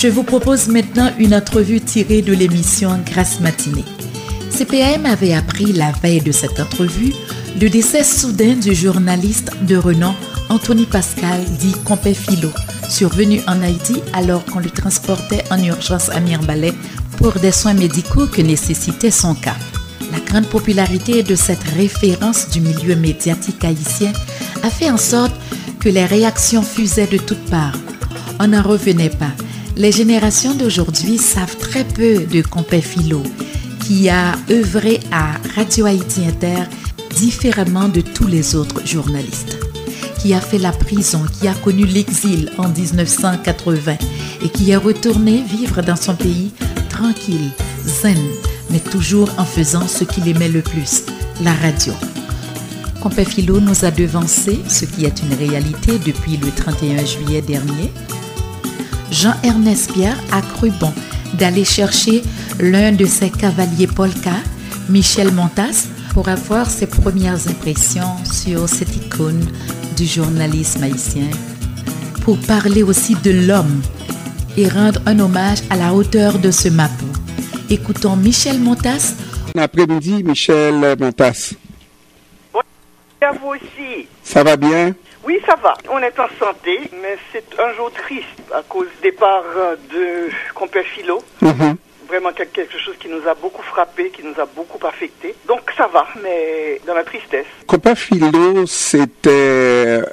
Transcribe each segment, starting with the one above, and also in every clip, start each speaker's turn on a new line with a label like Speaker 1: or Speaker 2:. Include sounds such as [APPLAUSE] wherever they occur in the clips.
Speaker 1: Je vous propose maintenant une entrevue tirée de l'émission Grâce matinée. CPM avait appris la veille de cette entrevue le décès soudain du journaliste de renom Anthony Pascal, dit Compé Philo, survenu en Haïti alors qu'on le transportait en urgence à Mirbalet pour des soins médicaux que nécessitait son cas. La grande popularité de cette référence du milieu médiatique haïtien a fait en sorte que les réactions fusaient de toutes parts. On n'en revenait pas. Les générations d'aujourd'hui savent très peu de Compé Philo, qui a œuvré à Radio Haïti Inter différemment de tous les autres journalistes, qui a fait la prison, qui a connu l'exil en 1980 et qui est retourné vivre dans son pays tranquille, zen, mais toujours en faisant ce qu'il aimait le plus, la radio. Compé Philo nous a devancé, ce qui est une réalité depuis le 31 juillet dernier. Jean-Ernest Pierre a cru bon d'aller chercher l'un de ses cavaliers polka, Michel Montas, pour avoir ses premières impressions sur cette icône du journalisme haïtien, pour parler aussi de l'homme et rendre un hommage à la hauteur de ce mapou. Écoutons Michel Montas.
Speaker 2: Bon après-midi, Michel Montas.
Speaker 3: Bon à vous aussi.
Speaker 2: Ça va bien?
Speaker 3: Oui, ça va. On est en santé, mais c'est un jour triste à cause du départ de compère Philo.
Speaker 2: Mhm.
Speaker 3: Vraiment quelque chose qui nous a beaucoup frappé, qui nous a beaucoup affecté. Donc ça va, mais dans la tristesse.
Speaker 2: Compère Philo, c'était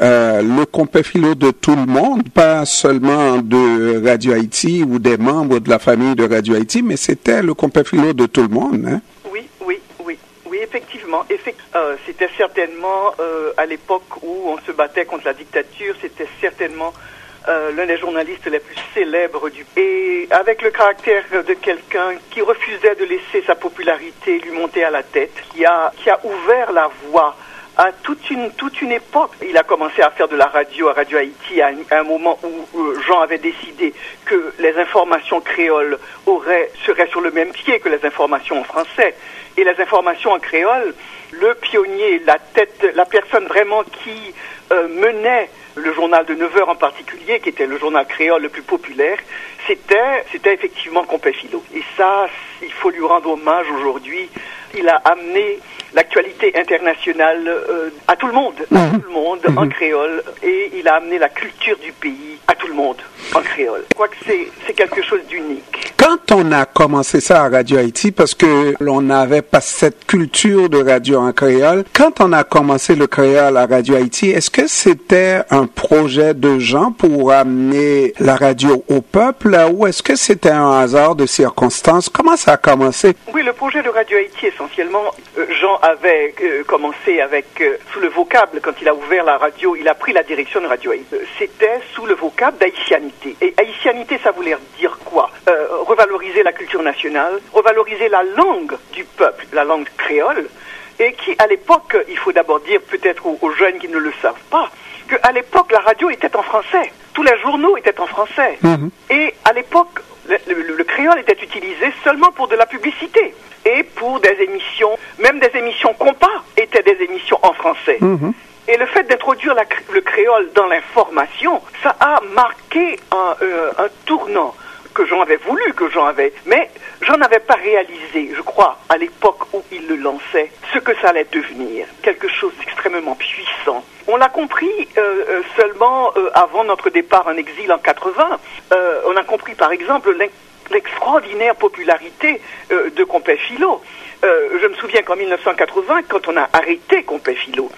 Speaker 2: euh, le compère Philo de tout le monde, pas seulement de Radio Haïti ou des membres de la famille de Radio Haïti, mais c'était le compère Philo de tout le monde. Hein?
Speaker 3: Oui, oui, oui. Oui, euh, c'était certainement euh, à l'époque où on se battait contre la dictature, c'était certainement euh, l'un des journalistes les plus célèbres du et avec le caractère de quelqu'un qui refusait de laisser sa popularité lui monter à la tête, qui a ouvert la voie à toute une époque. Il a commencé à faire de la radio à Radio Haïti à un, moment où Jean avait décidé que les informations créoles seraient sur le même pied que les informations en français et les informations en créole. Le pionnier, la tête, la personne vraiment qui euh, menait le journal de 9 heures en particulier, qui était le journal créole le plus populaire, c'était, c'était effectivement Compé Philo. Et ça, il faut lui rendre hommage aujourd'hui. Il a amené l'actualité internationale euh, à tout le monde, à
Speaker 2: Mhm.
Speaker 3: tout le monde en créole, et il a amené la culture du pays à tout le monde en créole. Je crois que c'est, c'est quelque chose d'unique.
Speaker 2: Quand on a commencé ça à Radio Haïti, parce que l'on n'avait pas cette culture de radio en créole, quand on a commencé le créole à Radio Haïti, est-ce que c'était un projet de gens pour amener la radio au peuple ou est-ce que c'était un hasard de circonstances? Comment ça a commencé?
Speaker 3: Oui, le projet de Radio Haïti, essentiellement, euh, Jean avait euh, commencé avec, euh, sous le vocable, quand il a ouvert la radio, il a pris la direction de Radio Haïti. C'était sous le vocable d'haïtianité. Et haïtianité, ça voulait dire quoi? Revaloriser la culture nationale, revaloriser la langue du peuple, la langue créole, et qui, à l'époque, il faut d'abord dire peut-être aux, aux jeunes qui ne le savent pas, qu'à l'époque, la radio était en français. Tous les journaux étaient en français.
Speaker 2: Mhm.
Speaker 3: Et à l'époque, le, le- le créole était utilisé seulement pour de la publicité et pour des émissions, même des émissions compas étaient des émissions en français.
Speaker 2: Mhm.
Speaker 3: Et le fait d'introduire le créole dans l'information, ça a marqué un, euh, un tournant que Jean avait voulu, que Jean avait, mais Jean n'avait pas réalisé, je crois, à l'époque où il le lançait, ce que ça allait devenir, quelque chose d'extrêmement puissant. On l'a compris euh, euh, seulement euh, avant notre départ en exil en 80. Euh, on a compris, par exemple, l'ex- l'extraordinaire popularité de Compé Philo. Je me souviens qu'en 1980, quand on a arrêté Compé Philo,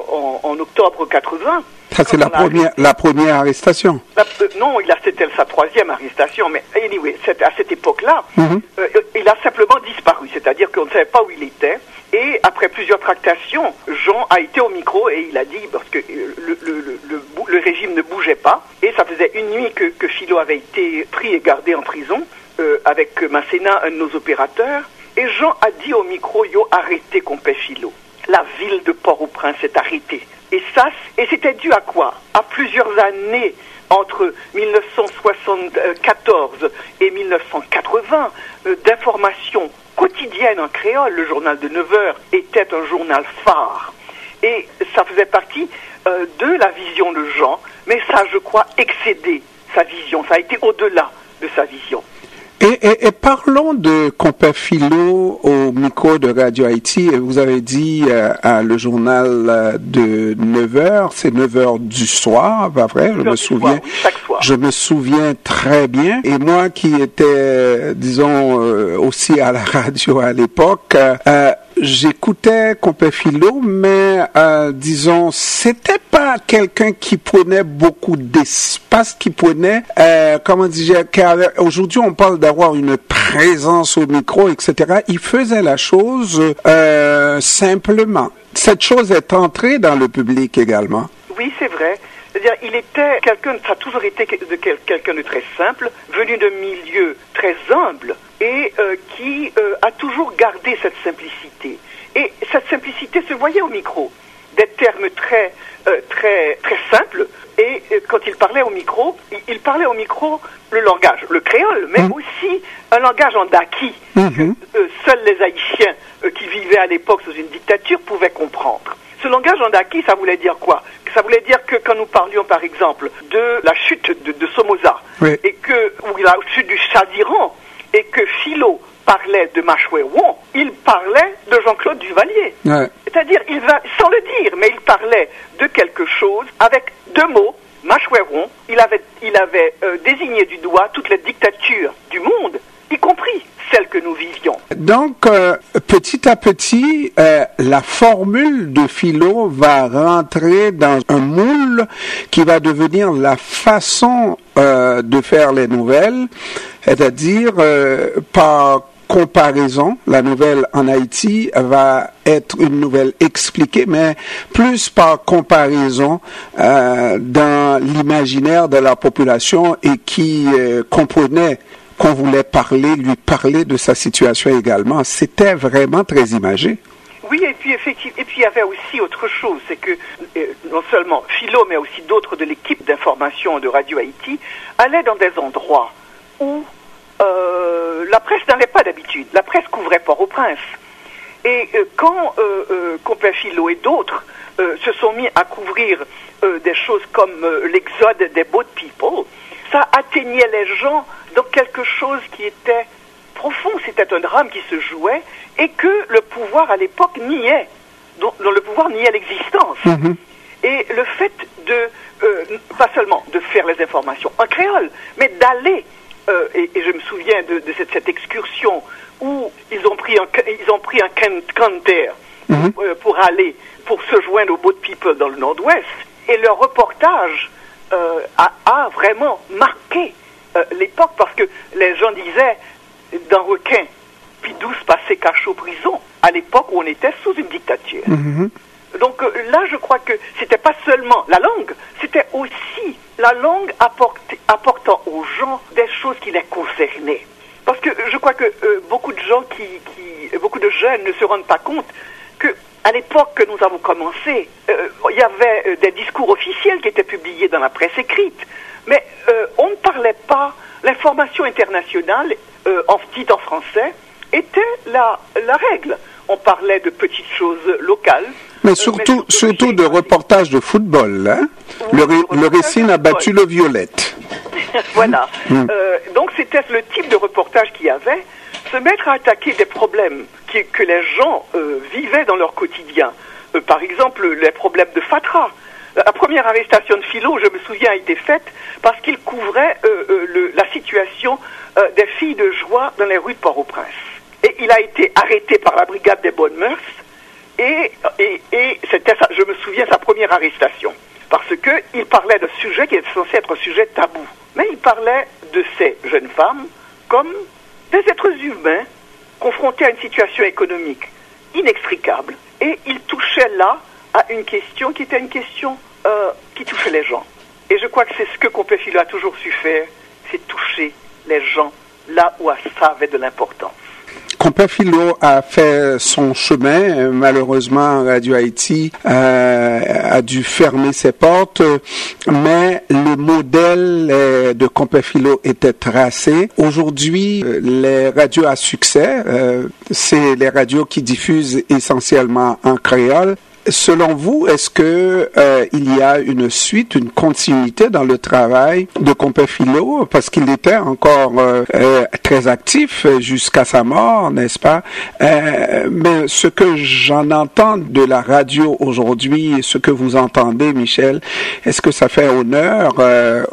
Speaker 3: en octobre 80,
Speaker 2: Ça, c'est la
Speaker 3: arrêté-
Speaker 2: première, la première arrestation.
Speaker 3: la- euh, non, il a c'était sa troisième arrestation, mais anyway, à cette époque-là,
Speaker 2: Mhm.
Speaker 3: euh, il a simplement disparu, c'est-à-dire qu'on ne savait pas où il était. Et après plusieurs tractations, Jean a été au micro et il a dit, parce que euh, le, le, le, le bou- le régime ne bougeait pas, et ça faisait une nuit que, que Philo avait été pris et gardé en prison, euh, avec Masséna, un de nos opérateurs, et Jean a dit au micro, yo, arrêtez Compé Philo. La ville de Port-au-Prince est arrêtée. Et c'était dû à quoi? À plusieurs années entre 1974 et 1980 euh, d'informations quotidiennes en créole. Le journal de 9 heures était un journal phare. Et ça faisait partie euh, de la vision de Jean, mais ça, je crois, excédé sa vision. Ça a été au-delà de sa vision.
Speaker 2: Et, parlons de Compère Philo au micro de Radio Haïti. Vous avez dit euh, à le journal euh, de 9 h c'est 9 h du soir, pas vrai? Je me souviens. Je me souviens très bien. Et moi qui étais, disons, euh, aussi à la [LAUGHS] radio à l'époque, j'écoutais Compé Philo, mais euh, disons, c'était pas quelqu'un qui prenait beaucoup d'espace, qui prenait, euh, comment dire, aujourd'hui on parle d'avoir une présence au micro, etc. Il faisait la chose euh, simplement. Cette chose est entrée dans le public également.
Speaker 3: Oui, c'est vrai. C'est-à-dire, il était quelqu'un, ça a toujours été quelqu'un de très simple, venu de milieu très humble et euh, qui euh, a toujours gardé cette simplicité. Et cette simplicité se voyait au micro. Des termes très, euh, très, très simples. Et quand il parlait au micro, il, parlait au micro le langage, le créole, mais mmh. aussi un langage en daki mmh. que seuls les Haïtiens qui vivaient à l'époque sous une dictature pouvaient comprendre. Ce langage en daki, ça voulait dire quoi? Ça voulait dire que quand nous parlions, par exemple, de la chute de, Somoza, et que, ou la chute du Shah d'Iran, et que Philo parlait de Wong, il parlait de Jean-Claude Duvalier. C'est-à-dire, il va, sans le dire, mais il parlait de quelque chose avec deux mots, Wong, il avait, il avait euh, désigné du doigt toutes les dictatures du monde, y compris celles que nous vivions.
Speaker 2: Donc, euh, petit à petit, euh, la formule de Philo va rentrer dans un moule qui va devenir la façon de faire les nouvelles c'est-à-dire euh, par comparaison, la nouvelle en Haïti va être une nouvelle expliquée, mais plus par comparaison euh, dans l'imaginaire de la population et qui euh, comprenait qu'on voulait parler, lui parler de sa situation également. C'était vraiment très imagé.
Speaker 3: Oui, et puis effectivement, et puis il y avait aussi autre chose, c'est que non seulement Philo, mais aussi d'autres de l'équipe d'information de Radio Haïti allaient dans des endroits où euh, la presse n'allait pas d'habitude. La presse couvrait Port-au-Prince. Et euh, quand euh, euh Philo et d'autres se sont mis à couvrir des choses comme l'exode des boat people, ça atteignait les gens dans quelque chose qui était profond. C'était un drame qui se jouait et que le pouvoir à l'époque niait, dont, le pouvoir niait l'existence. Mm-hmm. Et le fait de, pas seulement de faire les informations en créole, mais d'aller euh, et, je me souviens de, cette, excursion où ils ont pris un, ils ont pris un canter mhm. euh, pour aller, pour se joindre aux Boat People dans le Nord-Ouest. Et leur reportage euh, a, vraiment marqué l'époque parce que les gens disaient d'un requin, puis douce passé cache aux prison, à l'époque où on était sous une dictature. Mhm. Donc là, je crois que c'était pas seulement la langue, c'était aussi la langue apportant aux gens des choses qui les concernaient. Parce que je crois que euh, beaucoup de gens qui, qui, beaucoup de jeunes ne se rendent pas compte que à l'époque que nous avons commencé, euh, il y avait euh, des discours officiels qui étaient publiés dans la presse écrite, mais on ne parlait pas. Internationale, en dit en français, était la, la règle. On parlait de petites choses locales,
Speaker 2: mais surtout, surtout de reportages de football. Hein? le, le récit a battu le violette. [LAUGHS]
Speaker 3: voilà. Hmm. Euh, donc c'était le type de reportage qu'il y avait. Se mettre à attaquer des problèmes qui, que les gens euh, vivaient dans leur quotidien. Euh, par exemple, les problèmes de Fatra. La première arrestation de Philo, je me souviens, a été faite parce qu'il couvrait le, la situation des filles de joie dans les rues de Port-au-Prince. Et il a été arrêté par la brigade des bonnes mœurs et, et, et c'était, je me souviens, sa première arrestation. Parce qu'il parlait de sujet qui était censé être un sujet tabou. Mais il parlait de ces jeunes femmes comme des êtres humains confrontés à une situation économique inextricable. Et il touchait là à une question qui était une question euh, qui touchait les gens. Et je crois que c'est ce que Compéfilo a toujours su faire, c'est toucher les gens là où ça avait de l'importance.
Speaker 2: Compère Philo a fait son chemin. Malheureusement, Radio Haïti euh, a dû fermer ses portes, mais le modèle euh, de Compère Philo était tracé. Aujourd'hui, euh, les radios à succès, c'est les radios qui diffusent essentiellement en créole. Selon vous, est-ce que euh, il y a une suite, une continuité dans le travail de Compé Philo parce qu'il était encore euh, euh, très actif jusqu'à sa mort, n'est-ce pas? Mais ce que j'en entends de la radio aujourd'hui, ce que vous entendez, Michel, est-ce que ça fait honneur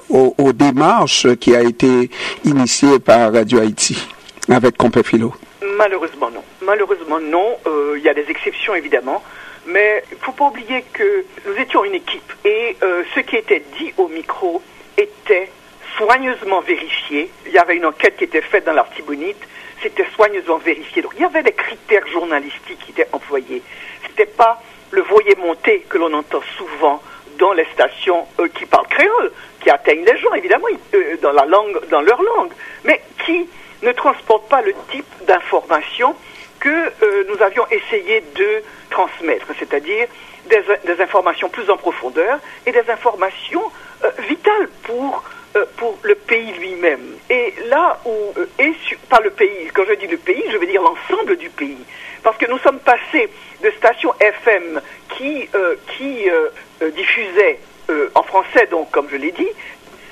Speaker 2: aux, aux, démarches qui a été initiées par Radio Haïti avec Compé Philo
Speaker 3: Malheureusement non. Malheureusement non. Il y a des exceptions évidemment. Mais il ne faut pas oublier que nous étions une équipe et euh, ce qui était dit au micro était soigneusement vérifié. Il y avait une enquête qui était faite dans l'Artibonite, c'était soigneusement vérifié. Donc il y avait des critères journalistiques qui étaient employés. Ce n'était pas le voyer monté que l'on entend souvent dans les stations euh, qui parlent créole, qui atteignent les gens évidemment euh, dans la langue, dans leur langue, mais qui ne transportent pas le type d'information que euh, nous avions essayé de transmettre, c'est-à-dire des, informations plus en profondeur et des informations euh, vitales pour, euh, pour le pays lui-même. Et là où, et pas le pays, quand je dis le pays, je veux dire l'ensemble du pays. Parce que nous sommes passés de stations FM qui, qui diffusaient en français, donc, comme je l'ai dit,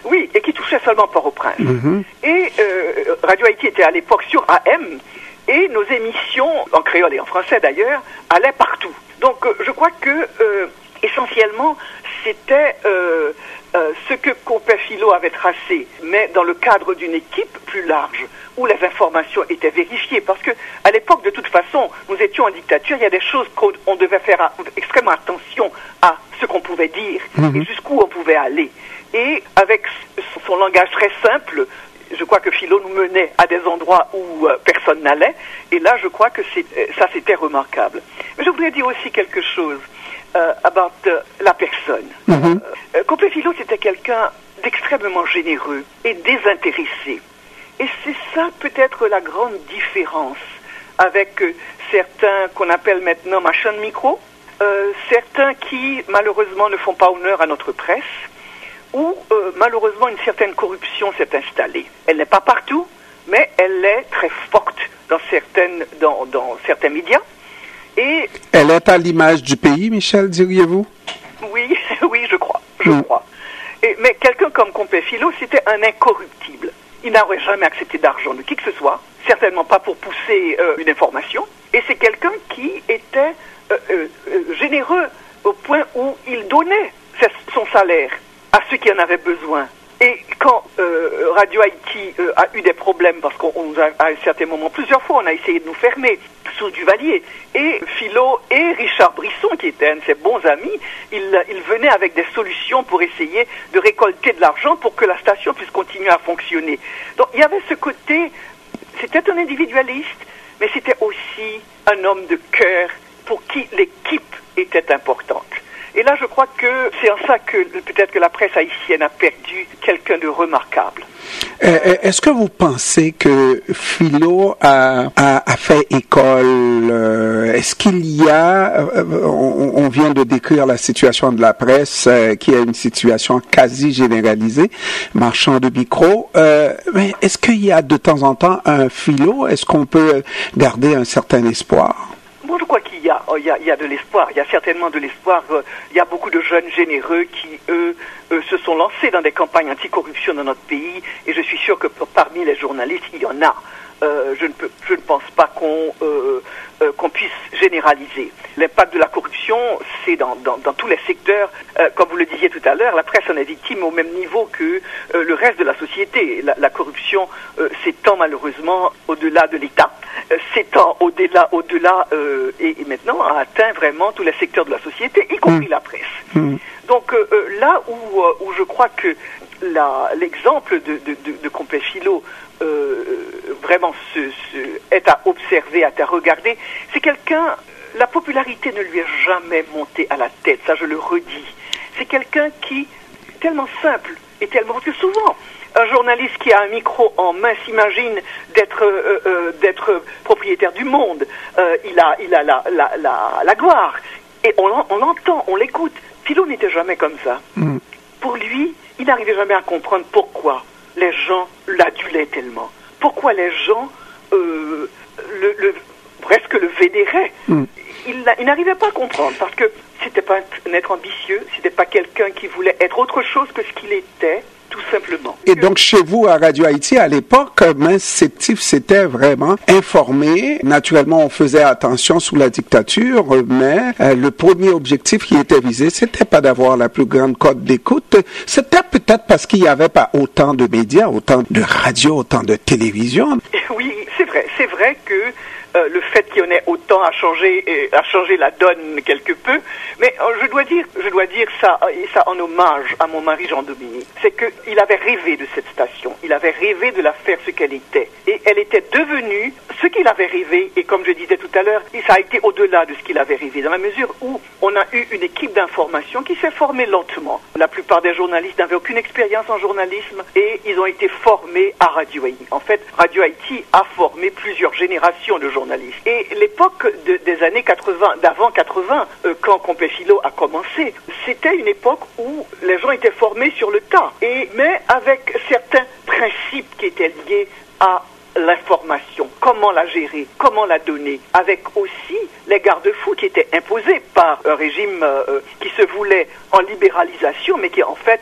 Speaker 3: oui, et qui touchaient seulement Port-au-Prince. Mm-hmm. Et Radio Haïti était à l'époque sur AM, et nos émissions, en créole et en français d'ailleurs, allaient partout. Donc euh, je crois que euh, essentiellement c'était euh, ce que Philo avait tracé, mais dans le cadre d'une équipe plus large, où les informations étaient vérifiées. Parce que à l'époque, de toute façon, nous étions en dictature, il y a des choses qu'on devait faire extrêmement attention à ce qu'on pouvait dire mhm. et jusqu'où on pouvait aller. Et avec son langage très simple, je crois que Philo nous menait à des endroits où euh, personne n'allait. Et là, je crois que euh, ça, c'était remarquable. Mais je voudrais dire aussi quelque chose euh, about la personne. Mm Philo, c'était quelqu'un d'extrêmement généreux et désintéressé. Et c'est ça peut-être la grande différence avec certains qu'on appelle maintenant machin de micro, certains qui malheureusement ne font pas honneur à notre presse, où euh, malheureusement une certaine corruption s'est installée. Elle n'est pas partout, mais elle est très forte dans, certaines, dans, dans certains médias.
Speaker 2: Et elle est à l'image du pays, Michel, diriez-vous?
Speaker 3: Oui, [LAUGHS] oui, je crois, je hmm. crois. Et, mais quelqu'un comme Compé Philo, c'était un incorruptible. Il n'aurait jamais accepté d'argent de qui que ce soit, certainement pas pour pousser euh, une information. Et c'est quelqu'un qui était euh, généreux au point où il donnait son salaire à ceux qui en avaient besoin. Et quand euh, Radio Haïti euh, a eu des problèmes, parce qu'on a, à un certain moment, plusieurs fois, on a essayé de nous fermer sous Duvalier, et Philo et Richard Brisson, qui était un de ses bons amis, ils, ils venaient avec des solutions pour essayer de récolter de l'argent pour que la station puisse continuer à fonctionner. Donc il y avait ce côté, c'était un individualiste, mais c'était aussi un homme de cœur pour qui l'équipe était importante. Et là, je crois que c'est en ça que peut-être que la presse haïtienne a perdu quelqu'un de remarquable.
Speaker 2: Euh, euh, est-ce que vous pensez que Philo a, a, fait école euh, Est-ce qu'il y a, on, vient de décrire la situation de la presse qui est une situation quasi généralisée, marchand de micro, mais est-ce qu'il y a de temps en temps un Philo? Est-ce qu'on peut garder un certain espoir?
Speaker 3: Moi, je crois qu'il y, oh, y, a de l'espoir. Il y a certainement de l'espoir. Euh, il y a beaucoup de jeunes généreux qui, eux, se sont lancés dans des campagnes anticorruption dans notre pays. Et je suis sûr que parmi les journalistes, il y en a. Euh, je, ne peux, je ne pense pas qu'on euh, euh, qu'on puisse généraliser. L'impact de la corruption, c'est dans, dans, dans, tous les secteurs. Comme vous le disiez tout à l'heure, la presse en est victime au même niveau que le reste de la société. La, la corruption s'étend malheureusement au-delà de l'État, s'étend au-delà, au-delà et, et, maintenant a atteint vraiment tous les secteurs de la société, y compris mmh. la presse. Mmh. Donc là où, où je crois que l'exemple de, de, de, Philo vraiment est à observer, à regarder. C'est quelqu'un, la popularité ne lui est jamais montée à la tête, ça je le redis. C'est quelqu'un qui, tellement simple et tellement que souvent, un journaliste qui a un micro en main s'imagine d'être euh, euh, d'être propriétaire du monde. Euh, il a il a la, la, la, la gloire et on, on l'entend, on l'écoute. Philo n'était jamais comme ça. Mm. Pour lui, il n'arrivait jamais à comprendre pourquoi les gens l'adulaient tellement pourquoi les gens euh, le, presque le vénéraient. Hmm. Il, n'arrivait pas à comprendre parce que c'était pas un être ambitieux, c'était pas quelqu'un qui voulait être autre chose que ce qu'il était tout simplement.
Speaker 2: Et donc, chez vous, à Radio Haïti, à l'époque, Mince Septif s'était vraiment informé? Naturellement, on faisait attention sous la dictature, mais euh, le premier objectif qui était visé, c'était pas d'avoir la plus grande cote d'écoute. C'était peut-être parce qu'il n'y avait pas autant de médias, autant de radio, autant de télévision. [LAUGHS]
Speaker 3: Oui, c'est vrai. C'est vrai que euh, le fait qu'il y en ait autant a changé, a changé la donne quelque peu. Mais euh, je dois dire, je dois dire ça, et ça en hommage à mon mari Jean-Dominique, c'est qu'il avait rêvé de cette station. Il avait rêvé de la faire ce qu'elle était. Et elle était devenue ce qu'il avait rêvé. Et comme je disais tout à l'heure, ça a été au-delà de ce qu'il avait rêvé, dans la mesure où on a eu une équipe d'information qui s'est formée lentement. La plupart des journalistes n'avaient aucune expérience en journalisme et ils ont été formés à Radio Haïti. En fait, Radio Haïti a formé plusieurs générations de journalistes et l'époque des années 80, d'avant 80, euh, quand Compé-Philo a commencé, c'était une époque où les gens étaient formés sur le tas, mais avec certains principes qui étaient liés à l'information, comment la gérer, comment la donner, avec aussi les garde-fous qui étaient imposés par un régime euh, euh, qui se voulait en libéralisation, mais qui en fait,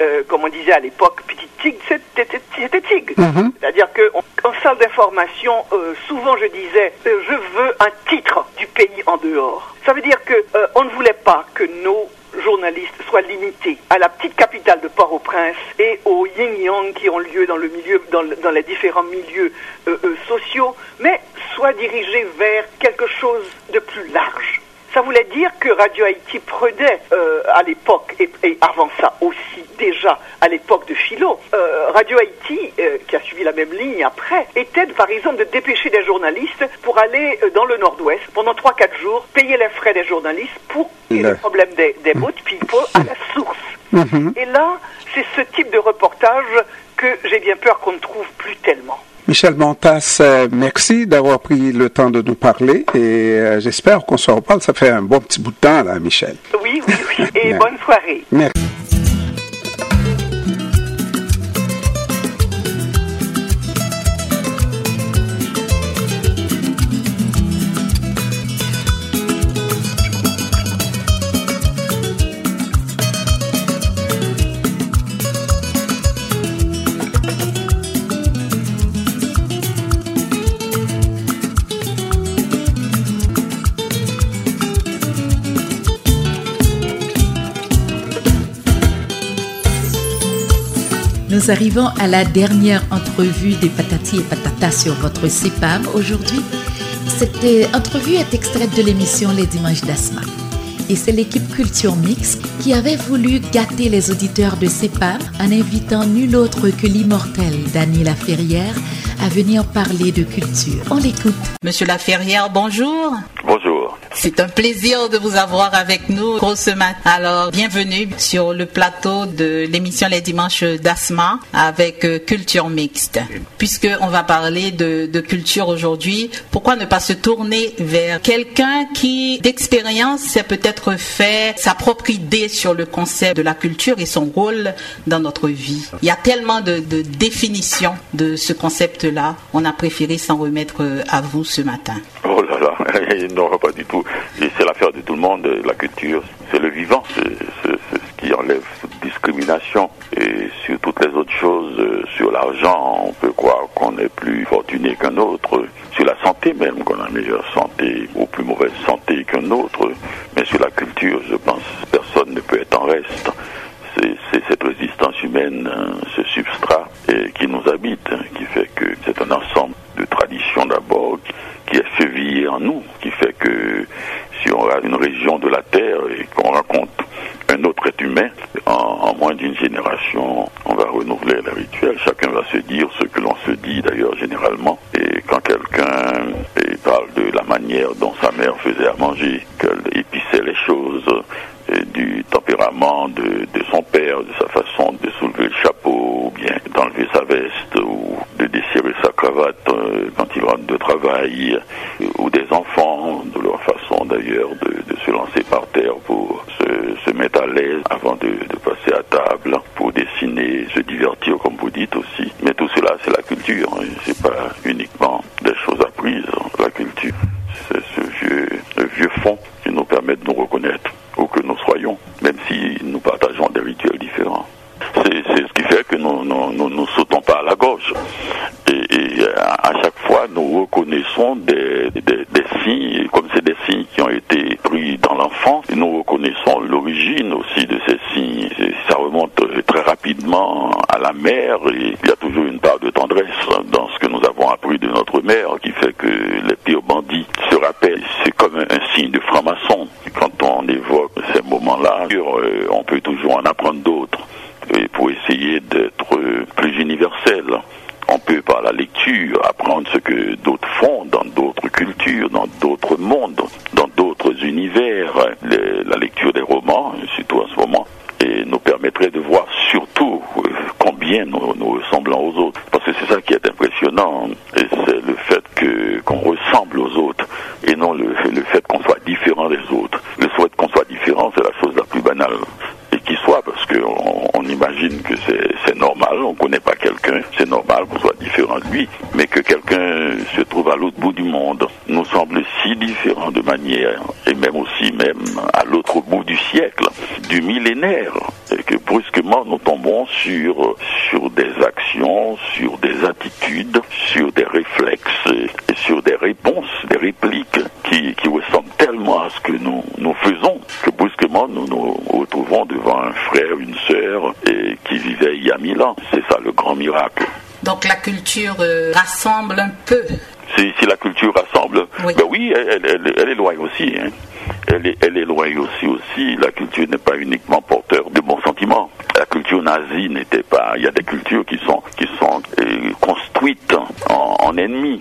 Speaker 3: euh, comme on disait à l'époque, petit tigre, c'était tigre. Mhm. C'est-à-dire qu'en salle d'information, souvent je disais, je veux un titre du pays en dehors. Ça veut dire que on ne voulait pas que nos journalistes soient limités à la petite capitale de Port-au-Prince et aux yin-yang qui ont lieu dans, le milieu, dans, les différents milieux euh, euh, sociaux, mais soient dirigés vers quelque chose de plus large. Ça voulait dire que Radio Haïti prenait euh, à l'époque, et, avant ça aussi déjà à l'époque de Philo, euh, Radio Haïti, euh, qui a suivi la même ligne après, était par exemple de dépêcher des journalistes pour aller dans le nord-ouest pendant 3-4 jours, payer les frais des journalistes pour le problème des, des boat people à la source. Mm-hmm. Et là, c'est ce type de reportage que j'ai bien peur qu'on ne trouve plus tellement.
Speaker 2: Michel Montas, euh, merci d'avoir pris le temps de nous parler et euh, j'espère qu'on se reparle. Ça fait un bon petit bout de temps, là, Michel.
Speaker 3: Oui, oui, oui. Et bonne soirée.
Speaker 2: Merci.
Speaker 1: Nous arrivons à la dernière entrevue des Patati et Patata sur votre CEPAM aujourd'hui. Cette entrevue est extraite de l'émission Les Dimanches d'Asma. Et c'est l'équipe Culture Mix qui avait voulu gâter les auditeurs de CEPAM en invitant nul autre que l'immortel Daniel Laferrière à venir parler de culture. On l'écoute.
Speaker 4: Monsieur Laferrière, bonjour.
Speaker 5: Bonjour.
Speaker 4: C'est un plaisir de vous avoir avec nous ce matin. Alors, bienvenue sur le plateau de l'émission Les Dimanches d'Asma avec euh, Culture Mixte. Puisque on va parler de, culture aujourd'hui, pourquoi ne pas se tourner vers quelqu'un qui, d'expérience, s'est peut-être fait sa propre idée sur le concept de la culture et son rôle dans notre vie? Il y a tellement de, de définitions de ce concept-là. On a préféré s'en remettre euh, à vous ce matin.
Speaker 5: Là [LAUGHS] là, non, pas du tout. C'est l'affaire de tout le monde. La culture, c'est le vivant. C'est ce qui enlève toute discrimination. Et sur toutes les autres choses, euh, sur l'argent, on peut croire qu'on est plus fortuné qu'un autre. Sur la santé même, qu'on a meilleure santé ou plus mauvaise santé qu'un autre. Mais sur la culture, je pense personne ne peut être en reste cette résistance humaine, hein, ce substrat qui nous habite, hein, qui fait que c'est un ensemble de traditions d'abord qui est chevillé en nous, qui fait que si on a une région de la Terre et qu'on rencontre un autre être humain, en, moins d'une génération, on va renouveler le rituel. Chacun va se dire ce que l'on se dit d'ailleurs généralement. Et quand quelqu'un parle de la manière dont sa mère faisait à manger, qu'elle épissait les choses, du tempérament de, son père, de sa façon de soulever le chapeau, ou bien d'enlever sa veste, ou de desserrer sa cravate euh, quand il rentre de travail, ou des enfants, de leur façon d'ailleurs de, se lancer par terre pour se, mettre à l'aise avant de, passer à table, pour dessiner, se divertir comme vous dites aussi. Mais tout cela, c'est la culture, hein. c'est pas uniquement des choses apprises, la culture. C'est ce vieux fond qui nous permet de nous reconnaître où que nous soyons, même si nous partageons des rituels différents. C'est ce qui fait que nous ne nous, sautons pas à la gauche. Et, à chaque fois, nous reconnaissons des, signes, comme c'est des signes qui ont été pris dans l'enfance, nous reconnaissons l'origine aussi de ces signes. Ça remonte très rapidement à la mère et il y a toujours une part de tendresse dans ce que nous avons appris de notre mère qui fait que les pires bandits se rappellent. C'est comme un signe de franc-maçon. Quand on évoque ces moments-là, euh, on peut toujours en apprendre d'autres pour essayer d'être plus universel. On peut par la lecture apprendre ce que d'autres font dans d'autres cultures, dans d'autres mondes, dans d'autres univers. la lecture des romans, surtout en ce moment, et nous permettrait de voir surtout euh, combien nous, ressemblons aux autres. Parce que c'est ça qui est impressionnant, c'est le fait que qu'on ressemble aux autres, et non le, le fait qu'on soit différent des autres. Le souhait qu'on soit différent, c'est la chose la plus banale parce qu'on on imagine que c'est normal, on ne connaît pas quelqu'un, c'est normal qu'on soit différent de lui, mais que quelqu'un se trouve à l'autre bout du monde nous semble si différent de manière, et même aussi même à l'autre bout du siècle, du millénaire, et que brusquement nous tombons sur, sur des actions, sur des attitudes, sur des réflexes, et sur des réponses, des répliques C'est ça le grand miracle.
Speaker 4: Donc la culture euh, rassemble un peu.
Speaker 5: Si, si, la culture rassemble, oui, ben oui elle, elle, elle, éloigne aussi. Hein. Elle, elle, éloigne aussi aussi. La culture n'est pas uniquement porteur de bons sentiments. La culture nazie n'était pas. Il y a des cultures qui sont qui sont euh, construites en, en ennemis.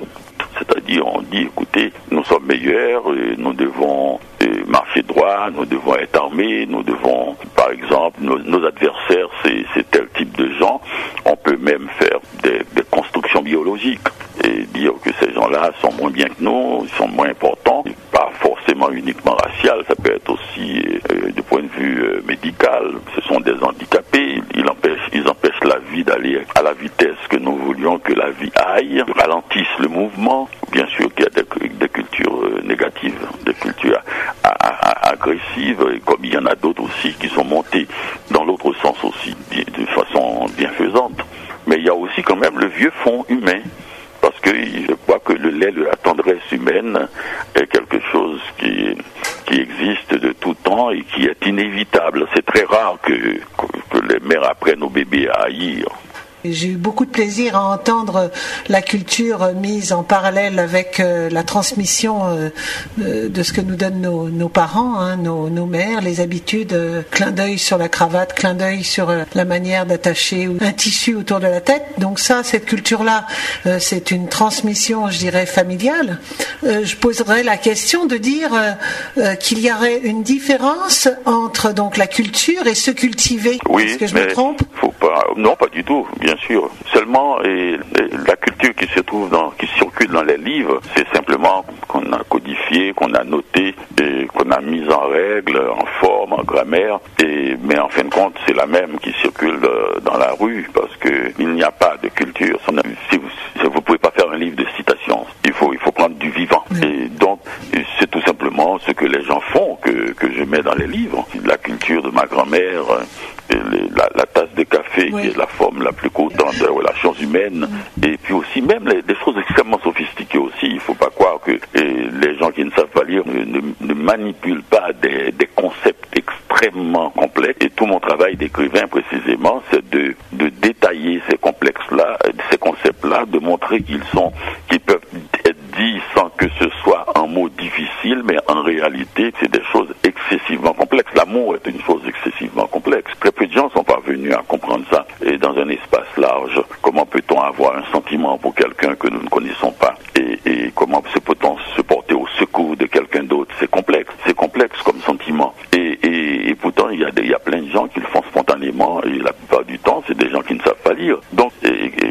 Speaker 5: C'est-à-dire, on dit, écoutez, nous sommes meilleurs, et nous devons marcher droit, nous devons être armés, nous devons, par exemple, nos, adversaires, c'est tel type de gens. On peut même faire des, constructions biologiques et dire que ces gens-là sont moins bien que nous, ils sont moins importants, pas forcément uniquement racial, ça peut être aussi euh, du point de vue euh, médical. Ce sont des handicapés, ils empêchent, ils empêchent à la vitesse que nous voulions que la vie aille, ralentissent le mouvement. Bien sûr qu'il y a des, cultures euh, négatives, des cultures à, à, agressives, comme il y en a d'autres aussi qui sont montées dans l'autre sens aussi, de façon bienfaisante. Mais il y a aussi quand même le vieux fond humain parce que je crois que le lait de la tendresse humaine est quelque chose qui, qui existe de tout temps et qui est inévitable. C'est très rare que, que les mères apprennent aux bébés à haïr.
Speaker 6: J'ai eu beaucoup de plaisir à entendre la culture mise en parallèle avec euh, la transmission euh, de ce que nous donnent nos, nos parents, hein, nos, nos, mères, les habitudes, euh, clin d'œil sur la cravate, clin d'œil sur la manière d'attacher un tissu autour de la tête. Donc ça, cette culture-là, c'est une transmission, je dirais, familiale. je poserais la question de dire qu'il y aurait une différence entre donc la culture et se cultiver.
Speaker 5: Oui,
Speaker 6: Est-ce que je me trompe?
Speaker 5: faut pas, Non, pas du tout. Bien bien sûr. Seulement, et, et, la culture qui se trouve dans, qui circule dans les livres, c'est simplement qu'on a codifié, qu'on a noté, qu'on a mis en règle, en forme, en grammaire. Et mais en fin de compte, c'est la même qui circule dans la rue parce que il n'y a pas de culture. Si vous, si vous pouvez pas faire un livre de citations, il faut il faut prendre du vivant. Et donc c'est tout simplement ce que les gens font que que je mets dans les livres. La culture de ma grand-mère la, la, tasse de café oui. qui est la forme la plus courante des relations humaines oui. et puis aussi même les, des choses extrêmement sophistiquées aussi il faut pas croire que les gens qui ne savent pas lire ne, ne manipulent pas des, des, concepts extrêmement complexes et tout mon travail d'écrivain précisément c'est de, de détailler ces complexes là ces concepts là de montrer qu'ils sont qu'ils peuvent sans que ce soit un mot difficile mais en réalité c'est des choses excessivement complexes l'amour est une chose excessivement complexe très peu de gens sont parvenus à comprendre ça. Et dans un espace large, comment peut-on avoir un sentiment pour quelqu'un que nous ne connaissons pas? Et, et comment peut-on se porter au secours de quelqu'un d'autre? C'est complexe. C'est complexe comme sentiment. Et, et, et pourtant, il y, a y a plein de gens qui le font spontanément et la plupart du temps, c'est des gens qui ne savent pas lire. Donc, on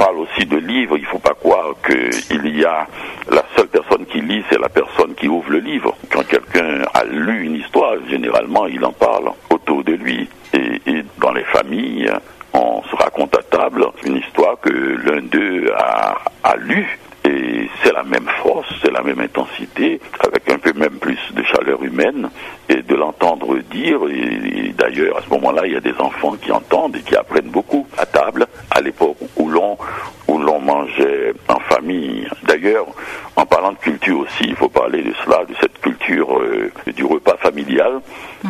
Speaker 5: parle aussi de livres, il ne faut pas croire qu'il y a la seule personne qui lit, c'est la personne qui ouvre le livre. Quand quelqu'un a lu une histoire, généralement, il en parle autour de lui. Et, dans les familles, on se raconte à table une histoire que l'un d'eux a, a lue. Et c'est la même force, c'est la même intensité, avec un peu même plus de chaleur humaine et de l'entendre dire. Et, d'ailleurs, à ce moment-là, il y a des enfants qui entendent et qui apprennent beaucoup à table, à l'époque où l'on où l'on mangeait en famille. D'ailleurs, en parlant de culture aussi, il faut parler de cela, de cette culture euh, du repas familial,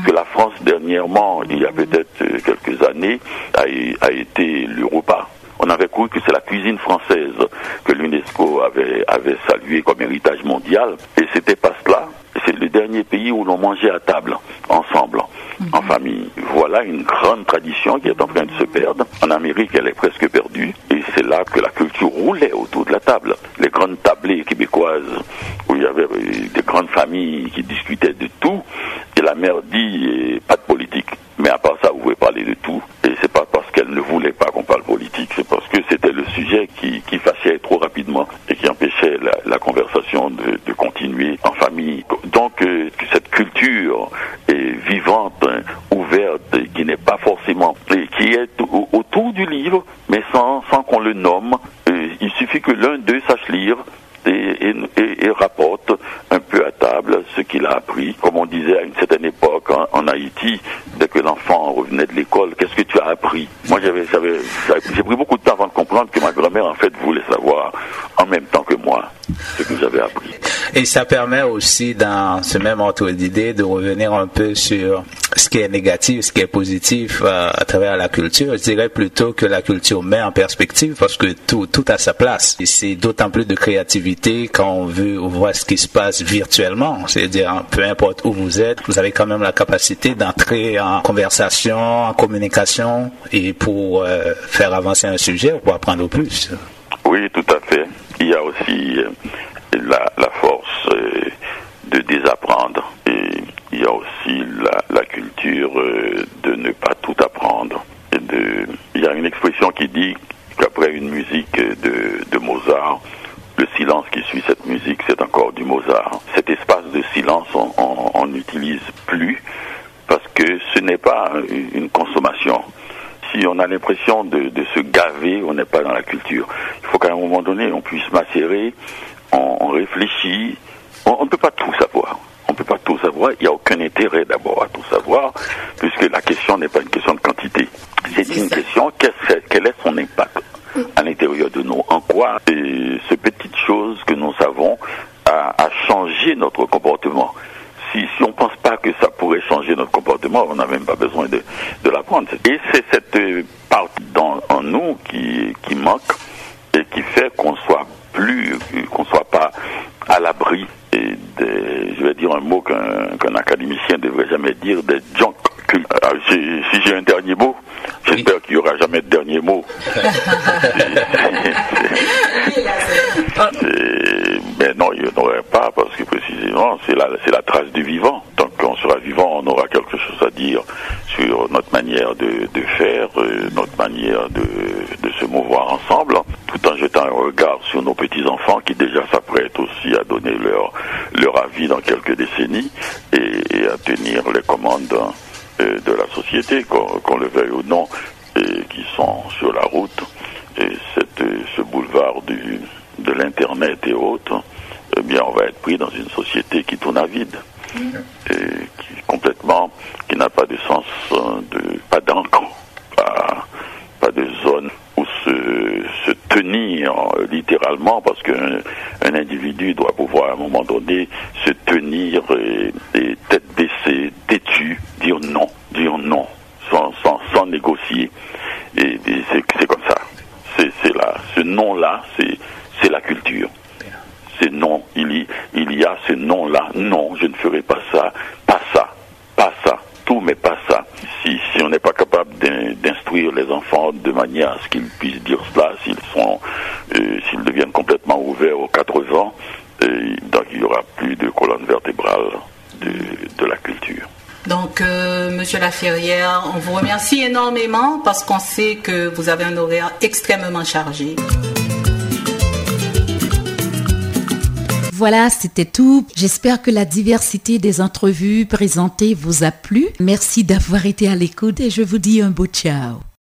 Speaker 5: que la France dernièrement, il y a peut-être euh, quelques années, a, a été le repas on avait cru que c'est la cuisine française que l'UNESCO avait, avait salué comme héritage mondial, et c'était pas cela. C'est le dernier pays où l'on mangeait à table, ensemble, en famille. Voilà une grande tradition qui est en train de se perdre. En Amérique, elle est presque perdue. Et c'est là que la culture roulait autour de la table. Les grandes tablées québécoises, où il y avait des grandes familles qui discutaient de tout. Et la mère dit, pas de politique. Mais à part ça, vous pouvez parler de tout. Et c'est pas parce qu'elle ne voulait pas qu'on parle politique, c'est parce que c'était le sujet qui, qui fâchait trop rapidement et qui empêchait la, conversation de, de, continuer en famille. Donc euh, cette culture est vivante, hein, ouverte, qui n'est pas forcément, qui est autour du livre, mais sans, sans qu'on le nomme. Euh, il suffit que l'un d'eux sache lire et, et, rapporte un peu à table ce qu'il a appris. Comme on disait à une certaine époque hein, en Haïti, dès que l'enfant revenait de l'école, qu'est-ce que tu as appris Moi, j'avais, j'ai pris beaucoup de temps avant de comprendre que ma grand-mère, en fait, voulait savoir en même temps que moi ce que j'avais appris.
Speaker 7: Et ça permet aussi, dans ce même ordre d'idée, de revenir un peu sur ce qui est négatif, ce qui est positif euh, à travers la culture. Je dirais plutôt que la culture met en perspective parce que tout, tout a sa place. Et c'est d'autant plus de créativité quand on veut voir ce qui se passe virtuellement. C'est-à-dire, peu importe où vous êtes, vous avez quand même la capacité d'entrer en conversation, en communication et pour euh, faire avancer un sujet ou pour apprendre plus.
Speaker 5: Oui, tout à fait. Il y a aussi euh, la, force de désapprendre. Et il y a aussi la, culture euh, de ne pas tout apprendre. Et de, il y a une expression qui dit qu'après une musique de, de Mozart, le silence qui suit cette musique, c'est encore du Mozart. Cet espace de silence, on n'utilise plus parce que ce n'est pas une consommation. Si on a l'impression de, se gaver, on n'est pas dans la culture. Il faut qu'à un moment donné, on puisse macérer, on, on réfléchit, on ne peut pas tout savoir. On ne peut pas tout savoir. Il n'y a aucun intérêt d'abord à tout savoir, puisque la question n'est pas une question de quantité. C'est une question quel est son impact à l'intérieur de nous? En quoi ce petite chose que nous savons a, changé notre comportement? Si, si on ne pense pas que ça pourrait changer notre comportement, on n'a même pas besoin de, de l'apprendre. Et c'est cette part dans, en nous qui, qui manque et qui fait qu'on soit plus, qu'on soit pas à l'abri et des, je vais dire un mot qu'un académicien ne devrait jamais dire, des junk ah, si, j'ai un dernier mot, j'espère qu'il n'y aura jamais de dernier mot. [LAUGHS] mais non, il n'y en aurait pas, parce que précisément, c'est la, la trace du vivant. Tant qu'on sera vivant, on aura quelque chose à dire sur notre manière de, faire, euh, notre manière de, de se mouvoir ensemble, tout en jetant un regard sur nos petits-enfants qui déjà s'apprêtent aussi à donner leur, leur avis dans quelques décennies et, à tenir les commandes euh, de la société, qu'on le veuille ou non, et qui sont sur la route. Et cette, ce boulevard du, de l'Internet et autres, eh bien, on va être pris dans une société qui tourne à vide. Et qui complètement, qui n'a pas de sens, euh, de, pas d'encre, pas, pas de zone où se, se tenir euh, littéralement, parce qu'un un individu doit pouvoir à un moment donné se tenir et, tête baissée, têtu, dire non, dire non, sans, sans, sans négocier. Et, c'est comme ça. C'est là, ce non-là, c'est la culture c'est non. Il y, il y a ce non-là. Non, je ne ferai pas ça, pas ça, pas ça. Tout, mais pas ça. Si, on n'est pas capable d'instruire les enfants de manière à ce qu'ils puissent dire cela, s'ils euh, deviennent complètement ouverts aux quatre vents, euh, donc il n'y aura plus de colonne vertébrale de, de la culture.
Speaker 4: Donc, euh, Monsieur Laferrière, on vous remercie énormément parce qu'on sait que vous avez un horaire extrêmement chargé.
Speaker 1: Voilà, c'était tout. J'espère que la diversité des entrevues présentées vous a plu. Merci d'avoir été à l'écoute et je vous dis un beau ciao.